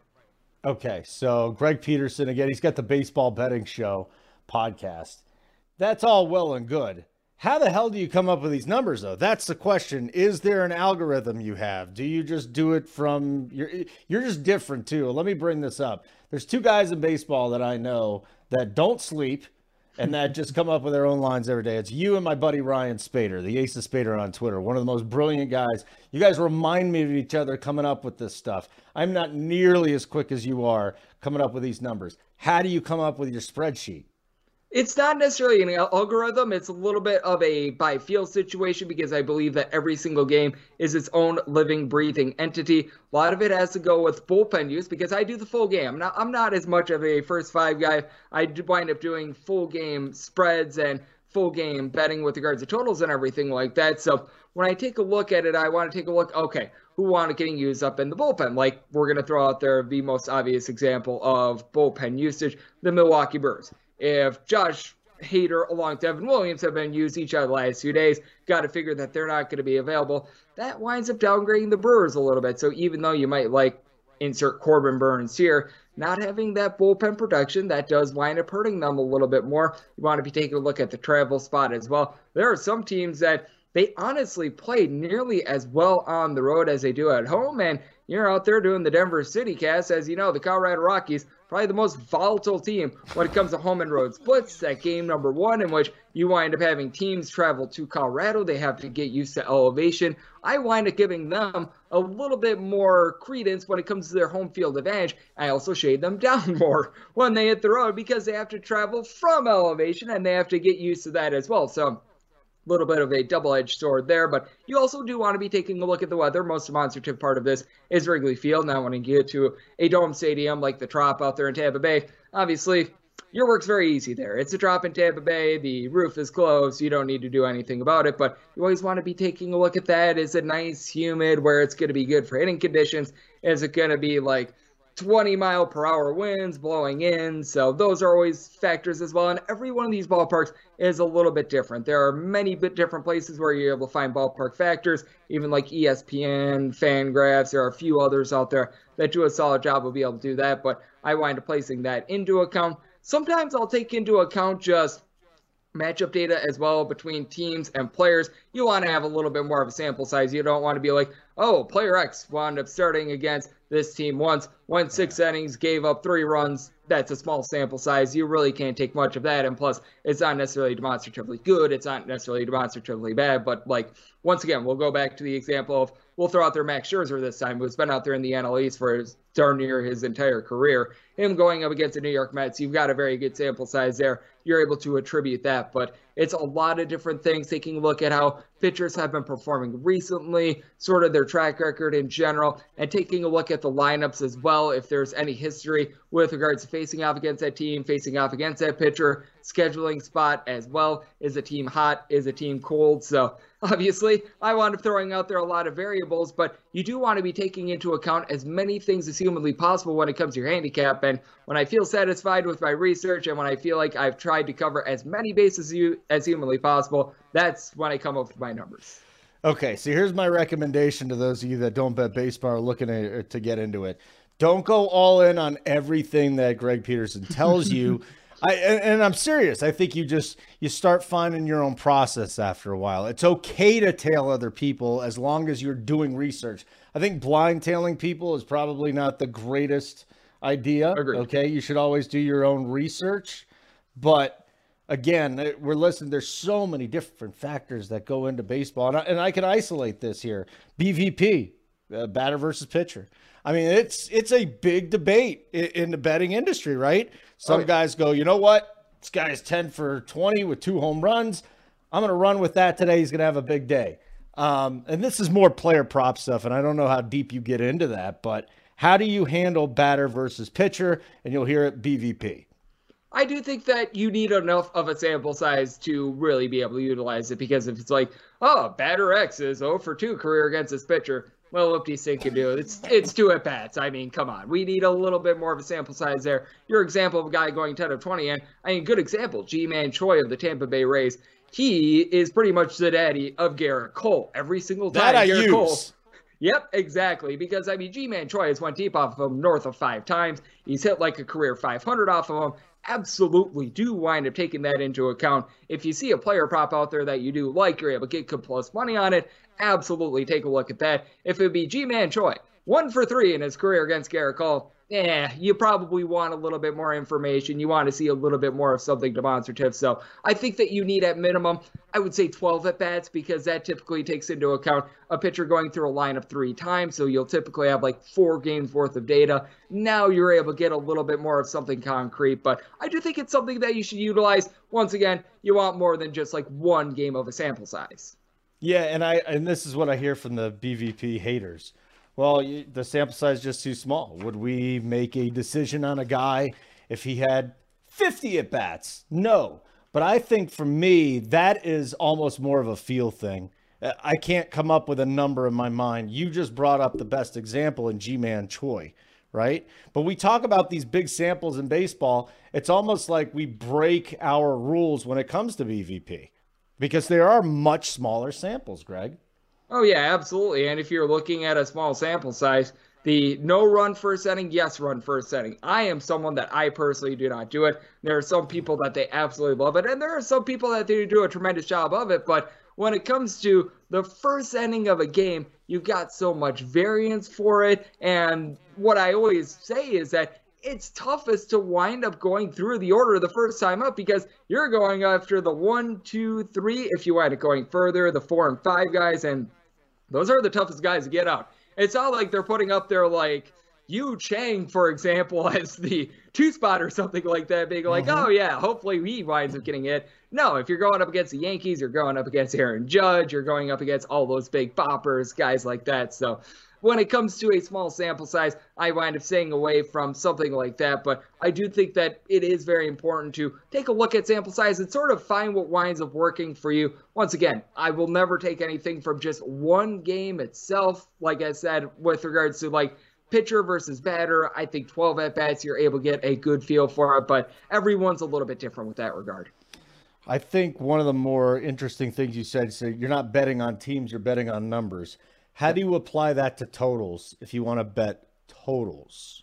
Okay, so Greg Peterson again, he's got the baseball betting show podcast. That's all well and good. How the hell do you come up with these numbers though? That's the question. Is there an algorithm you have? Do you just do it from you're you're just different too. Let me bring this up. There's two guys in baseball that I know that don't sleep and that just come up with their own lines every day. It's you and my buddy Ryan Spaeder, the Ace of Spaeder on Twitter, one of the most brilliant guys. You guys remind me of each other coming up with this stuff. I'm not nearly as quick as you are coming up with these numbers. How do you come up with your spreadsheet? It's not necessarily an algorithm. It's a little bit of a by feel situation because I believe that every single game is its own living, breathing entity. A lot of it has to go with bullpen use because I do the full game. I'm not, I'm not as much of a first five guy. I wind up doing full game spreads and full game betting with regards to totals and everything like that. So when I take a look at it, I want to take a look. Okay, who want getting used up in the bullpen? Like we're going to throw out there the most obvious example of bullpen usage: the Milwaukee Brewers if Josh Hader along with Devin Williams have been used each of the last few days, got to figure that they're not going to be available. That winds up downgrading the Brewers a little bit. So even though you might like insert Corbin Burnes here, not having that bullpen production, that does wind up hurting them a little bit more. You want to be taking a look at the travel spot as well. There are some teams that they honestly play nearly as well on the road as they do at home. And you're out there doing the Denver City cast. As you know, the Colorado Rockies, probably the most volatile team when it comes to home and road splits. That game number one, in which you wind up having teams travel to Colorado, they have to get used to elevation. I wind up giving them a little bit more credence when it comes to their home field advantage. I also shade them [laughs] down more when they hit the road because they have to travel from elevation and they have to get used to that as well. So little bit of a double-edged sword there, but you also do want to be taking a look at the weather. Most demonstrative part of this is Wrigley Field. Now, when you get to a dome stadium like the Trop out there in Tampa Bay, obviously your work's very easy there. It's a drop in Tampa Bay. The roof is closed. You don't need to do anything about it, but you always want to be taking a look at that. Is it nice, humid, where it's going to be good for hitting conditions? Is it going to be like 20 mile per hour winds blowing in. So those are always factors as well. And every one of these ballparks is a little bit different. There are many bit different places where you're able to find ballpark factors, even like ESPN, Fangraphs. There are a few others out there that do a solid job of being able to do that. But I wind up placing that into account. Sometimes I'll take into account just matchup data as well between teams and players. You want to have a little bit more of a sample size. You don't want to be like, oh, player X wound up starting against this team once, went six innings, gave up three runs. That's a small sample size. You really can't take much of that. And plus, it's not necessarily demonstratively good. It's not necessarily demonstratively bad. But, like, once again, we'll go back to the example of we'll throw out there Max Scherzer this time, who's been out there in the NL East for his, darn near his entire career. Him going up against the New York Mets, you've got a very good sample size there. You're able to attribute that. But it's a lot of different things, taking a look at how pitchers have been performing recently, sort of their track record in general, and taking a look at the lineups as well, if there's any history with regards to facing off against that team, facing off against that pitcher, scheduling spot as well. Is a team hot? Is a team cold? So obviously, I wound up throwing out there a lot of variables, but you do want to be taking into account as many things as humanly possible when it comes to your handicap. And when I feel satisfied with my research and when I feel like I've tried to cover as many bases as humanly possible, that's when I come up with my numbers. Okay, so here's my recommendation to those of you that don't bet baseball or looking to, to get into it. Don't go all in on everything that Greg Peterson tells you. [laughs] I and, and, I'm serious. I think you just you start finding your own process after a while. It's okay to tail other people as long as you're doing research. I think blind tailing people is probably not the greatest idea. Agreed. Okay, you should always do your own research, but again, we're listening. There's so many different factors that go into baseball, and I, and I can isolate this here. BVP, uh, batter versus pitcher. I mean, it's it's a big debate in, the betting industry, right? Some guys go, you know what, this guy is ten for twenty with two home runs. I'm going to run with that today. He's going to have a big day. Um, and this is more player prop stuff, and I don't know how deep you get into that, but how do you handle batter versus pitcher? And you'll hear it BVP. I do think that you need enough of a sample size to really be able to utilize it because if it's like, oh, batter X is 0 for 2 career against this pitcher, well, what do you think can do? It's it's two at bats. I mean, come on. We need a little bit more of a sample size there. Your example of a guy going 10 of 20, and I mean, good example, Ji-Man Choi of the Tampa Bay Rays. He is pretty much the daddy of Gerrit Cole. Every single time That I Gerrit use. Cole Yep, exactly. Because I mean, Ji-Man Choi has went deep off of him north of five times. He's hit like a career 500 off of him. Absolutely, do wind up taking that into account. If you see a player prop out there that you do like, you're able to get good plus money on it. Absolutely, take a look at that. If it would be Ji-Man Choi, one for three in his career against Gerrit Cole. Yeah, you probably want a little bit more information. You want to see a little bit more of something demonstrative. So I think that you need at minimum, I would say 12 at bats because that typically takes into account a pitcher going through a lineup three times. So you'll typically have like four games worth of data. Now you're able to get a little bit more of something concrete. But I do think it's something that you should utilize. Once again, you want more than just like one game of a sample size. Yeah, and I and this is what I hear from the BVP haters. Well, you, the sample size is just too small. Would we make a decision on a guy if he had 50 at bats? No. But I think for me, that is almost more of a feel thing. Uh, I can't come up with a number in my mind. You just brought up the best example in Ji-Man Choi, right? But we talk about these big samples in baseball. It's almost like we break our rules when it comes to BVP because there are much smaller samples, Greg. Oh, yeah, absolutely. And if you're looking at a small sample size, the no run first setting, yes run first setting. I am someone that I personally do not do it. There are some people that they absolutely love it, and there are some people that they do a tremendous job of it. But when it comes to the first ending of a game, you've got so much variance for it. And what I always say is that it's toughest to wind up going through the order the first time up because you're going after the one, two, three. If you wind up going further, the four and five guys, and those are the toughest guys to get out. It's not like they're putting up there like Yu Chang, for example, [laughs] as the two spot or something like that, being like, Mhm. oh yeah, hopefully he winds up getting it. No, if you're going up against the Yankees, you're going up against Aaron Judge, you're going up against all those big boppers, guys like that. So when it comes to a small sample size, I wind up staying away from something like that. But I do think that it is very important to take a look at sample size and sort of find what winds up working for you. Once again, I will never take anything from just one game itself. Like I said, with regards to like pitcher versus batter, I think 12 at bats, you're able to get a good feel for it. But everyone's a little bit different with that regard. I think one of the more interesting things you said, so you're not betting on teams, you're betting on numbers. How do you apply that to totals if you want to bet totals?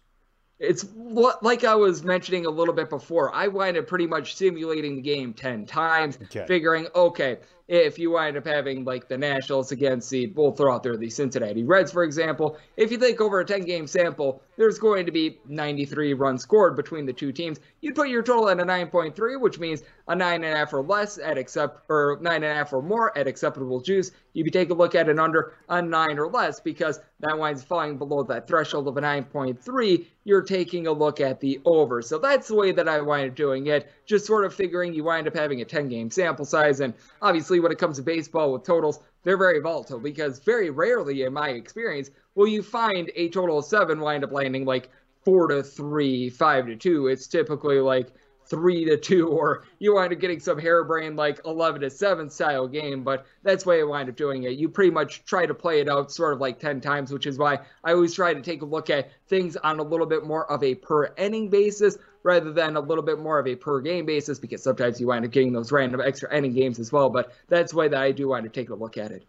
It's what, like I was mentioning a little bit before. I wind up pretty much simulating the game 10 times, Okay. figuring, okay, if you wind up having like the Nationals against the, we'll throw out there the Cincinnati Reds, for example, if you think over a 10 game sample, there's going to be 93 runs scored between the two teams. You'd put your total at a 9.3, which means a 9.5 or less at accept, or 9.5 or more at acceptable juice. You'd take a look at an under a 9 or less because that winds falling below that threshold of a 9.3. You're taking a look at the over. So that's the way that I wind up doing it. Just sort of figuring you wind up having a 10 game sample size. And obviously, when it comes to baseball with totals, they're very volatile because very rarely, in my experience, will you find a total of seven wind up landing like four to three, five to two. It's typically like three to two, or you wind up getting some harebrained like 11 to seven style game. But that's the way I wind up doing it. You pretty much try to play it out sort of like 10 times, which is why I always try to take a look at things on a little bit more of a per inning basis rather than a little bit more of a per game basis because sometimes you wind up getting those random extra inning games as well. But that's way that I do wind up taking a look at it.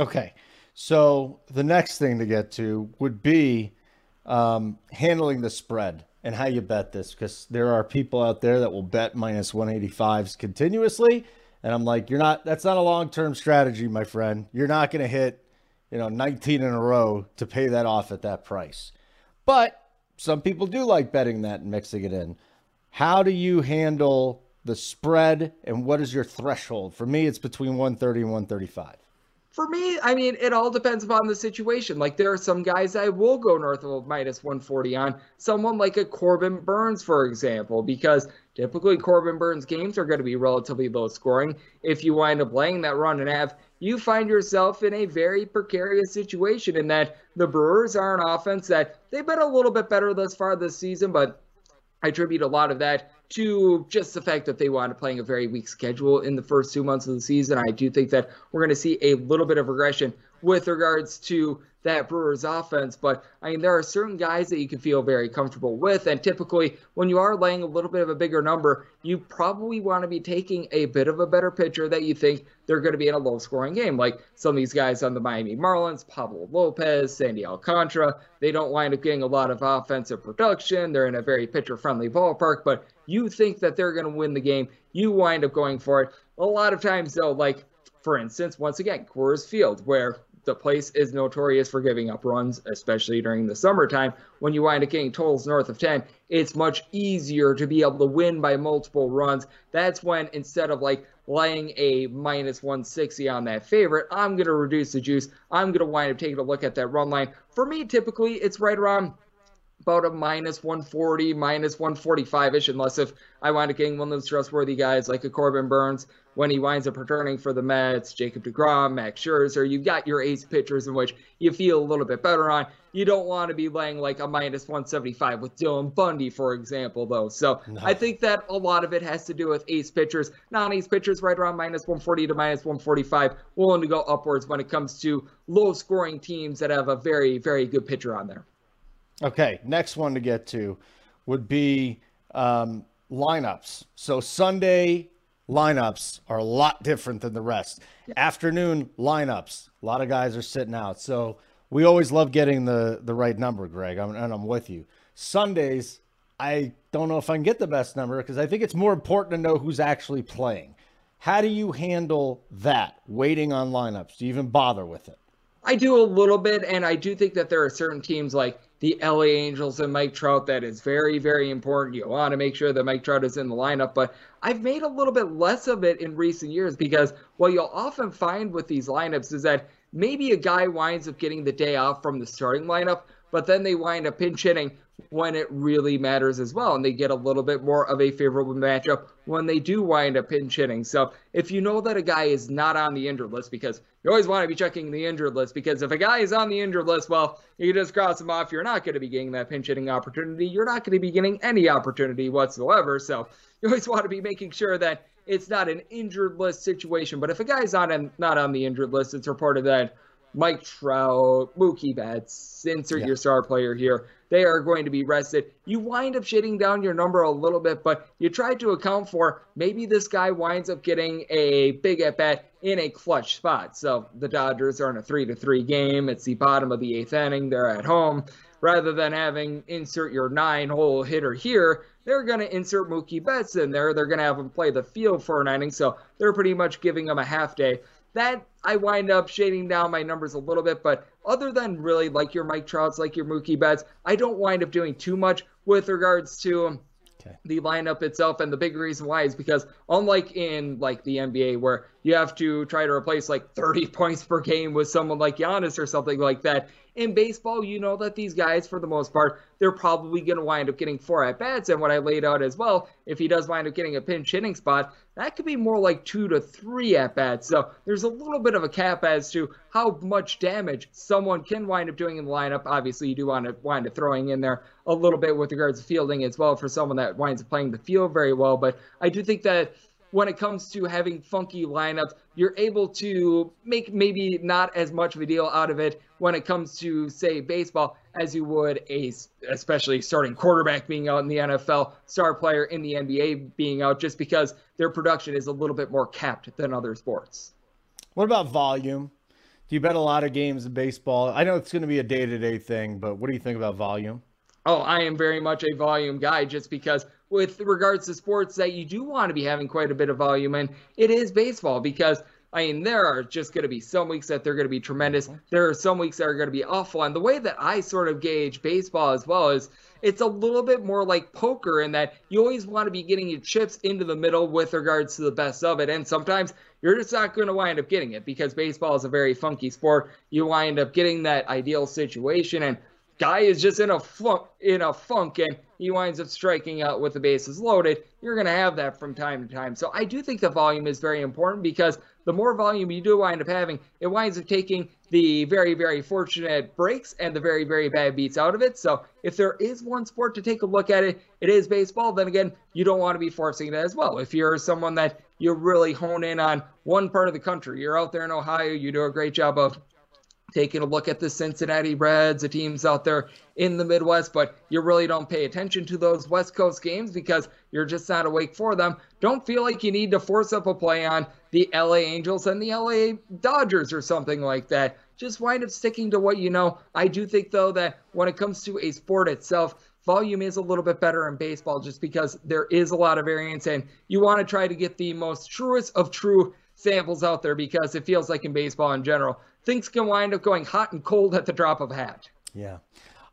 Okay. So the next thing to get to would be um, handling the spread and how you bet this because there are people out there that will bet minus 185s continuously. And I'm like, you're not, that's not a long term strategy, my friend. You're not going to hit, you know, 19 in a row to pay that off at that price. But some people do like betting that and mixing it in. How do you handle the spread and what is your threshold? For me, it's between 130 and 135. For me, I mean, it all depends upon the situation. Like, there are some guys I will go north of minus 140 on. Someone like a Corbin Burnes, for example, because typically Corbin Burnes games are going to be relatively low scoring. If you wind up laying that run and have, you find yourself in a very precarious situation in that the Brewers are an offense that they've been a little bit better thus far this season, but I attribute a lot of that to just the fact that they wound up playing a very weak schedule in the first two months of the season. I do think that we're going to see a little bit of regression with regards to that Brewers offense. But I mean, there are certain guys that you can feel very comfortable with. And typically, when you are laying a little bit of a bigger number, you probably want to be taking a bit of a better pitcher that you think they're going to be in a low scoring game. Like some of these guys on the Miami Marlins, Pablo Lopez, Sandy Alcantara, they don't wind up getting a lot of offensive production. They're in a very pitcher friendly ballpark, but you think that they're going to win the game. You wind up going for it. A lot of times, though, like for instance, once again, Coors Field, where the place is notorious for giving up runs, especially during the summertime. When you wind up getting totals north of 10, it's much easier to be able to win by multiple runs. That's when instead of like laying a minus 160 on that favorite, I'm going to reduce the juice. I'm going to wind up taking a look at that run line. For me, typically, it's right around about a minus 140, minus 145 ish, unless if I wind up getting one of those trustworthy guys like a Corbin Burnes when he winds up returning for the Mets, Jacob DeGrom, Max Scherzer. You've got your ace pitchers in which you feel a little bit better on. You don't want to be laying like a minus 175 with Dylan Bundy, for example, though. So no. I think that a lot of it has to do with ace pitchers. Non ace pitchers right around minus 140 to minus 145, willing to go upwards when it comes to low scoring teams that have a very, very good pitcher on there. Okay, next one to get to would be um, lineups. So Sunday lineups are a lot different than the rest. Yeah. Afternoon lineups, a lot of guys are sitting out. So we always love getting the the right number, Greg, I'm, and I'm with you. Sundays, I don't know if I can get the best number because I think it's more important to know who's actually playing. How do you handle that? Waiting on lineups? Do you even bother with it? I do a little bit, and I do think that there are certain teams like the LA Angels and Mike Trout that is very, very important. You want to make sure that Mike Trout is in the lineup, but I've made a little bit less of it in recent years because what you'll often find with these lineups is that maybe a guy winds up getting the day off from the starting lineup, but then they wind up pinch hitting when it really matters as well. And they get a little bit more of a favorable matchup when they do wind up pinch hitting. So if you know that a guy is not on the injured list, because you always want to be checking the injured list, because if a guy is on the injured list, well, you just cross him off. You're not going to be getting that pinch hitting opportunity. You're not going to be getting any opportunity whatsoever. So you always [laughs] want to be making sure that it's not an injured list situation. But if a guy's not, in, not on the injured list, it's reported that Mike Trout, Mookie Betts, insert yeah. your star player here. They are going to be rested. You wind up shitting down your number a little bit, but you try to account for maybe this guy winds up getting a big at bat in a clutch spot. So the Dodgers are in a three to three game. It's the bottom of the eighth inning. They're at home. Rather than having insert your nine hole hitter here, they're going to insert Mookie Betts in there. They're going to have him play the field for an inning. So they're pretty much giving him a half day that I wind up shading down my numbers a little bit, but other than really like your Mike Trouts, like your Mookie Betts, I don't wind up doing too much with regards to okay. the lineup itself. And the big reason why is because unlike in like the NBA where you have to try to replace like 30 [laughs] points per game with someone like Giannis or something like that, in baseball, you know that these guys, for the most part, they're probably going to wind up getting four at bats. And what I laid out as well, if he does wind up getting a pinch hitting spot, that could be more like two to three at bats. So there's a little bit of a cap as to how much damage someone can wind up doing in the lineup. Obviously, you do want to wind up throwing in there a little bit with regards to fielding as well for someone that winds up playing the field very well. But I do think that when it comes to having funky lineups, you're able to make maybe not as much of a deal out of it when it comes to say baseball as you would a especially starting quarterback being out in the NFL, star player in the NBA being out just because their production is a little bit more capped than other sports. What about volume? Do you bet a lot of games in baseball? I know it's going to be a day-to-day thing, but what do you think about volume? Oh, I am very much a volume guy just because with regards to sports that you do want to be having quite a bit of volume in, it is baseball because I mean, there are just going to be some weeks that they're going to be tremendous. Mm-hmm. There are some weeks that are going to be awful. And the way that I sort of gauge baseball as well is it's a little bit more like poker in that you always want to be getting your chips into the middle with regards to the best of it. And sometimes you're just not going to wind up getting it because baseball is a very funky sport. You wind up getting that ideal situation and guy is just in a funk in a funk and he winds up striking out with the bases loaded. You're going to have that from time to time. So i do think the volume is very important because the more volume you do wind up having it winds up taking the very very fortunate breaks and the very very bad beats out of it. So if there is one sport to take a look at it it is baseball. Then again you don't want to be forcing it as well. If you're someone that you really hone in on one part of the country you're out there in ohio you do a great job of taking a look at the Cincinnati Reds, the teams out there in the Midwest, but you really don't pay attention to those West Coast games because you're just not awake for them. Don't feel like you need to force up a play on the LA Angels and the LA Dodgers or something like that. Just wind up sticking to what you know. I do think, though, that when it comes to a sport itself, volume is a little bit better in baseball just because there is a lot of variance and you want to try to get the most truest of true samples out there because it feels like in baseball in general, things can wind up going hot and cold at the drop of a hat. Yeah.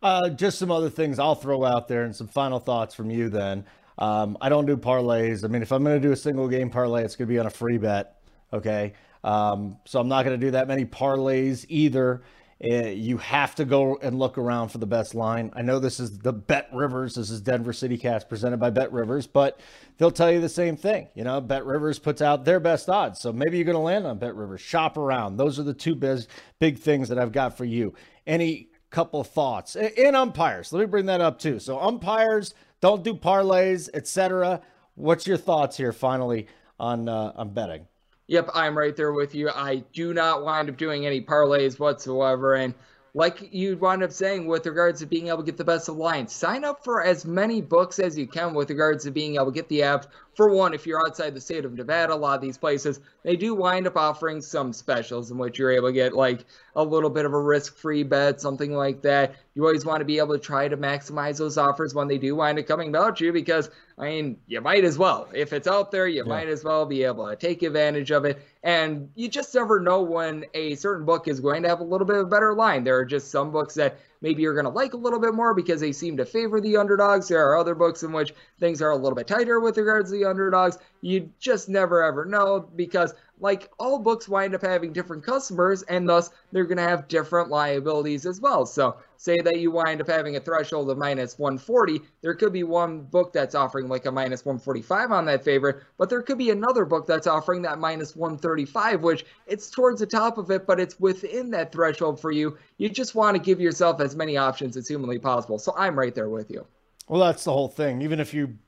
Uh, just some other things I'll throw out there and some final thoughts from you then. Um, I don't do parlays. I mean, if I'm going to do a single game parlay, it's going to be on a free bet. Okay. Um, so I'm not going to do that many parlays either. Uh, you have to go and look around for the best line. I know this is the Bet Rivers. This is Denver City Cast presented by Bet Rivers, but they'll tell you the same thing. You know, Bet Rivers puts out their best odds. So maybe you're going to land on Bet Rivers. Shop around. Those are the two big, big things that I've got for you. Any couple thoughts in umpires? Let me bring that up too. So umpires don't do parlays, etc. What's your thoughts here finally on uh, on betting? Yep, I'm right there with you. I do not wind up doing any parlays whatsoever. And like you wind up saying with regards to being able to get the best lines, sign up for as many books as you can with regards to being able to get the apps. For one, if you're outside the state of Nevada, a lot of these places, they do wind up offering some specials in which you're able to get like a little bit of a risk free bet, something like that. You always want to be able to try to maximize those offers when they do wind up coming about you because, I mean, you might as well. If it's out there, you yeah. might as well be able to take advantage of it. And you just never know when a certain book is going to have a little bit of a better line. There are just some books that maybe you're going to like a little bit more because they seem to favor the underdogs. There are other books in which things are a little bit tighter with regards to the underdogs. You just never ever know because like all books wind up having different customers and thus they're going to have different liabilities as well. So say that you wind up having a threshold of minus 140, there could be one book that's offering like a minus 145 on that favorite, but there could be another book that's offering that minus 135, which it's towards the top of it, but it's within that threshold for you. You just want to give yourself as many options as humanly possible. So I'm right there with you. Well, that's the whole thing. Even if you,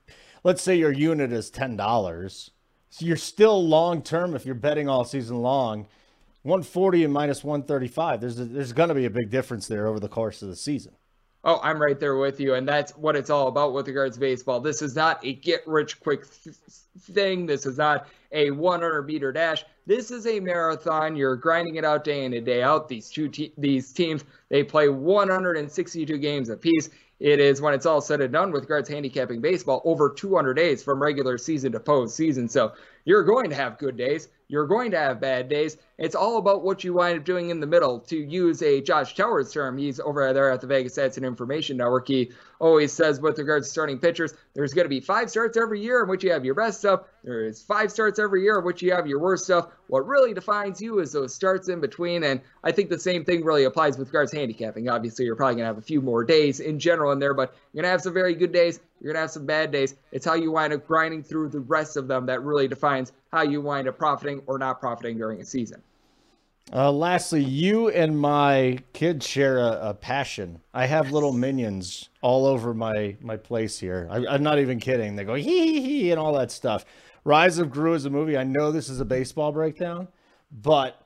let's say your unit is $10, so you're still long term if you're betting all season long 140 and minus 135. There's a, there's going to be a big difference there over the course of the season. Oh, I'm right there with you, and that's what it's all about with regards to baseball. This is not a get rich quick th- thing. This is not a 100 meter dash. This is a marathon. You're grinding it out day in and day out. These two te- these teams they play 162 games apiece. It is when it's all said and done with regards handicapping baseball over 200 days from regular season to postseason. So you're going to have good days. You're going to have bad days. It's all about what you wind up doing in the middle. To use a Josh Towers term, he's over there at the Vegas Stats and Information Network. He always says, with regards to starting pitchers, there's going to be five starts every year in which you have your best stuff. There is five starts every year in which you have your worst stuff. What really defines you is those starts in between. And I think the same thing really applies with regards to handicapping. Obviously, you're probably going to have a few more days in general in there, but you're going to have some very good days. You're going to have some bad days. It's how you wind up grinding through the rest of them that really defines how you wind up profiting or not profiting during a season. Uh, lastly, you and my kids share a, a, passion. I have little minions all over my my place here. I, am not even kidding. They go hee hee hee and all that stuff. Rise of Gru is a movie. I know this is a baseball breakdown, but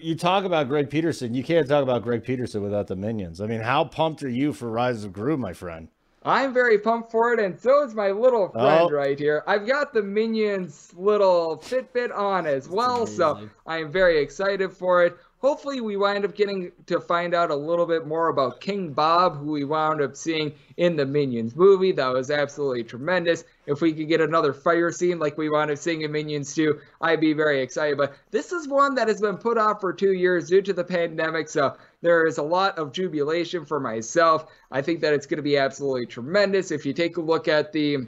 you talk about Greg Peterson. You can't talk about Greg Peterson without the minions. I mean, how pumped are you for Rise of Gru, my friend? I'm very pumped for it, and so is my little oh. friend oh. right here. I've got the Minions little Fitbit on as well, so I am very excited for it. Hopefully we wind up getting to find out a little bit more about King Bob, who we wound up seeing in the Minions movie. That was absolutely tremendous. If we could get another fire scene like we wound up seeing in Minions 2, I'd be very excited. But this is one that has been put off for two years due to the pandemic, so there is a lot of jubilation for myself. I think that it's going to be absolutely tremendous. If you take a look at the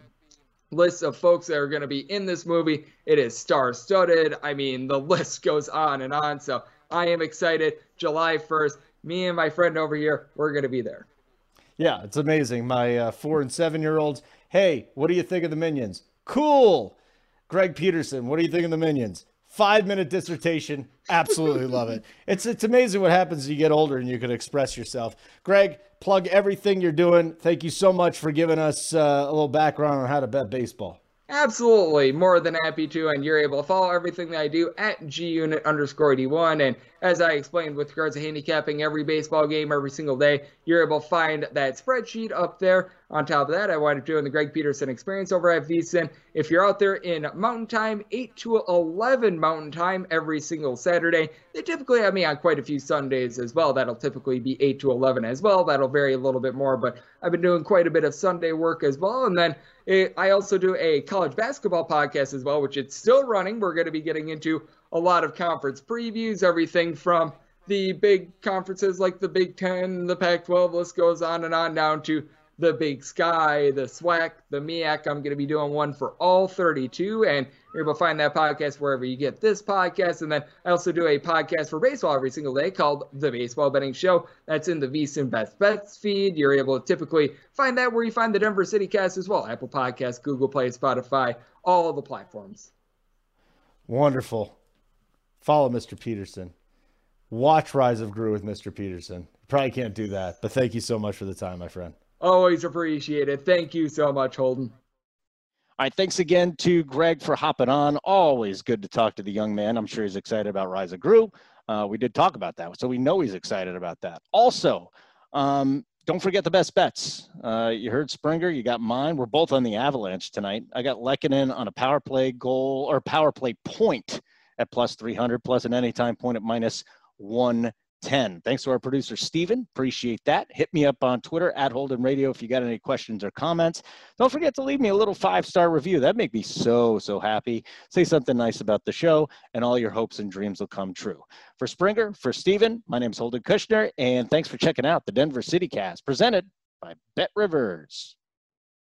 list of folks that are going to be in this movie. It is star studded. I mean, the [laughs] list goes on and on. So I am excited. July 1st, me and my friend over here, we're going to be there. Yeah, it's amazing. My uh, four and seven year olds, hey, what do you think of the Minions? Cool. Greg Peterson, what do you think of the Minions? Five minute dissertation. Absolutely love it. [laughs] It's it's amazing what happens as you get older and you can express yourself. Greg, plug everything you're doing. Thank you so much for giving us uh, a little background on how to bet baseball. Absolutely, more than happy to, and you're able to follow everything that I do at gunit underscore d1. And as I explained with regards to handicapping every baseball game every single day, you're able to find that spreadsheet up there. On top of that, I wind up doing the Greg Peterson experience over at VSiN. If you're out there in Mountain Time, 8 to 11 Mountain Time every single Saturday, they typically have me on quite a few Sundays as well. That'll typically be 8 to 11 as well. That'll vary a little bit more, but I've been doing quite a bit of Sunday work as well. And then it, I also do a college basketball podcast as well, which it's still running. We're going to be getting into a lot of conference previews, everything from the big conferences like the Big Ten, the Pac 12, list goes on and on down to the Big Sky, the SWAC, the MEAC. I'm going to be doing one for all 32, and you're able to find that podcast wherever you get this podcast. And then I also do a podcast for baseball every single day called The Baseball Betting Show. That's in the VSiN Best Bets feed. You're able to typically find that where you find the Denver City Cast as well Apple Podcasts, Google Play, Spotify, all of the platforms. Wonderful. Follow Mr. Peterson. Watch Rise of Gru with Mr. Peterson. Probably can't do that, but thank you so much for the time, my friend. Always appreciated. Thank you so much, Holden. All right, thanks again to Greg for hopping on. Always good to talk to the young man. I'm sure he's excited about Rise of Gru. Uh, we did talk about that, so we know he's excited about that. Also, um, don't forget the best bets. Uh, you heard Springer, you got mine. We're both on the Avalanche tonight. I got Lehkonen on a power play goal or power play point at plus 300, plus an anytime point at minus 110. Thanks to our producer, Steven. Appreciate that. Hit me up on Twitter at Holden Radio if you got any questions or comments. Don't forget to leave me a little five star review. That'd make me so, so happy. Say something nice about the show, and all your hopes and dreams will come true. For Springer, for Steven, my name is Holden Kushner, and thanks for checking out the Denver City Cast presented by Bet Rivers.